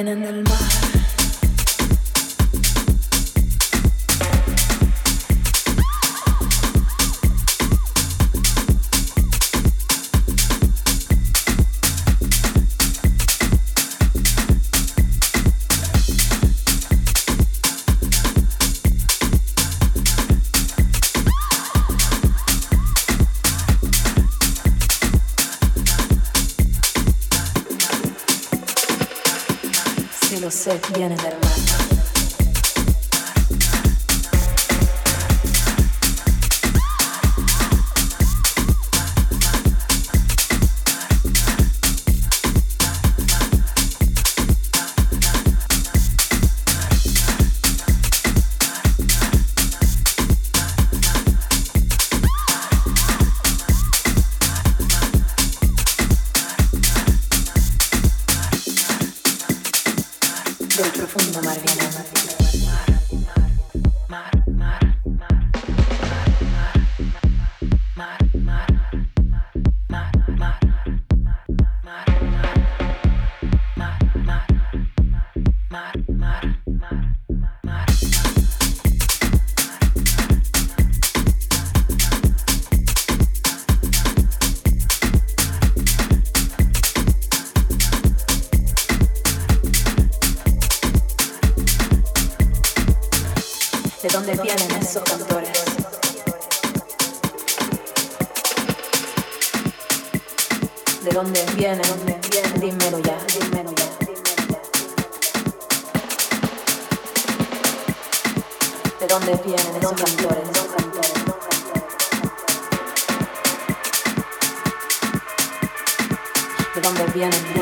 And then. the nothing. dónde viene, dónde viene, dímelo ya, dímelo ya. ¿De dónde vienen esos cantores, esos cantores? ¿De dónde vienen?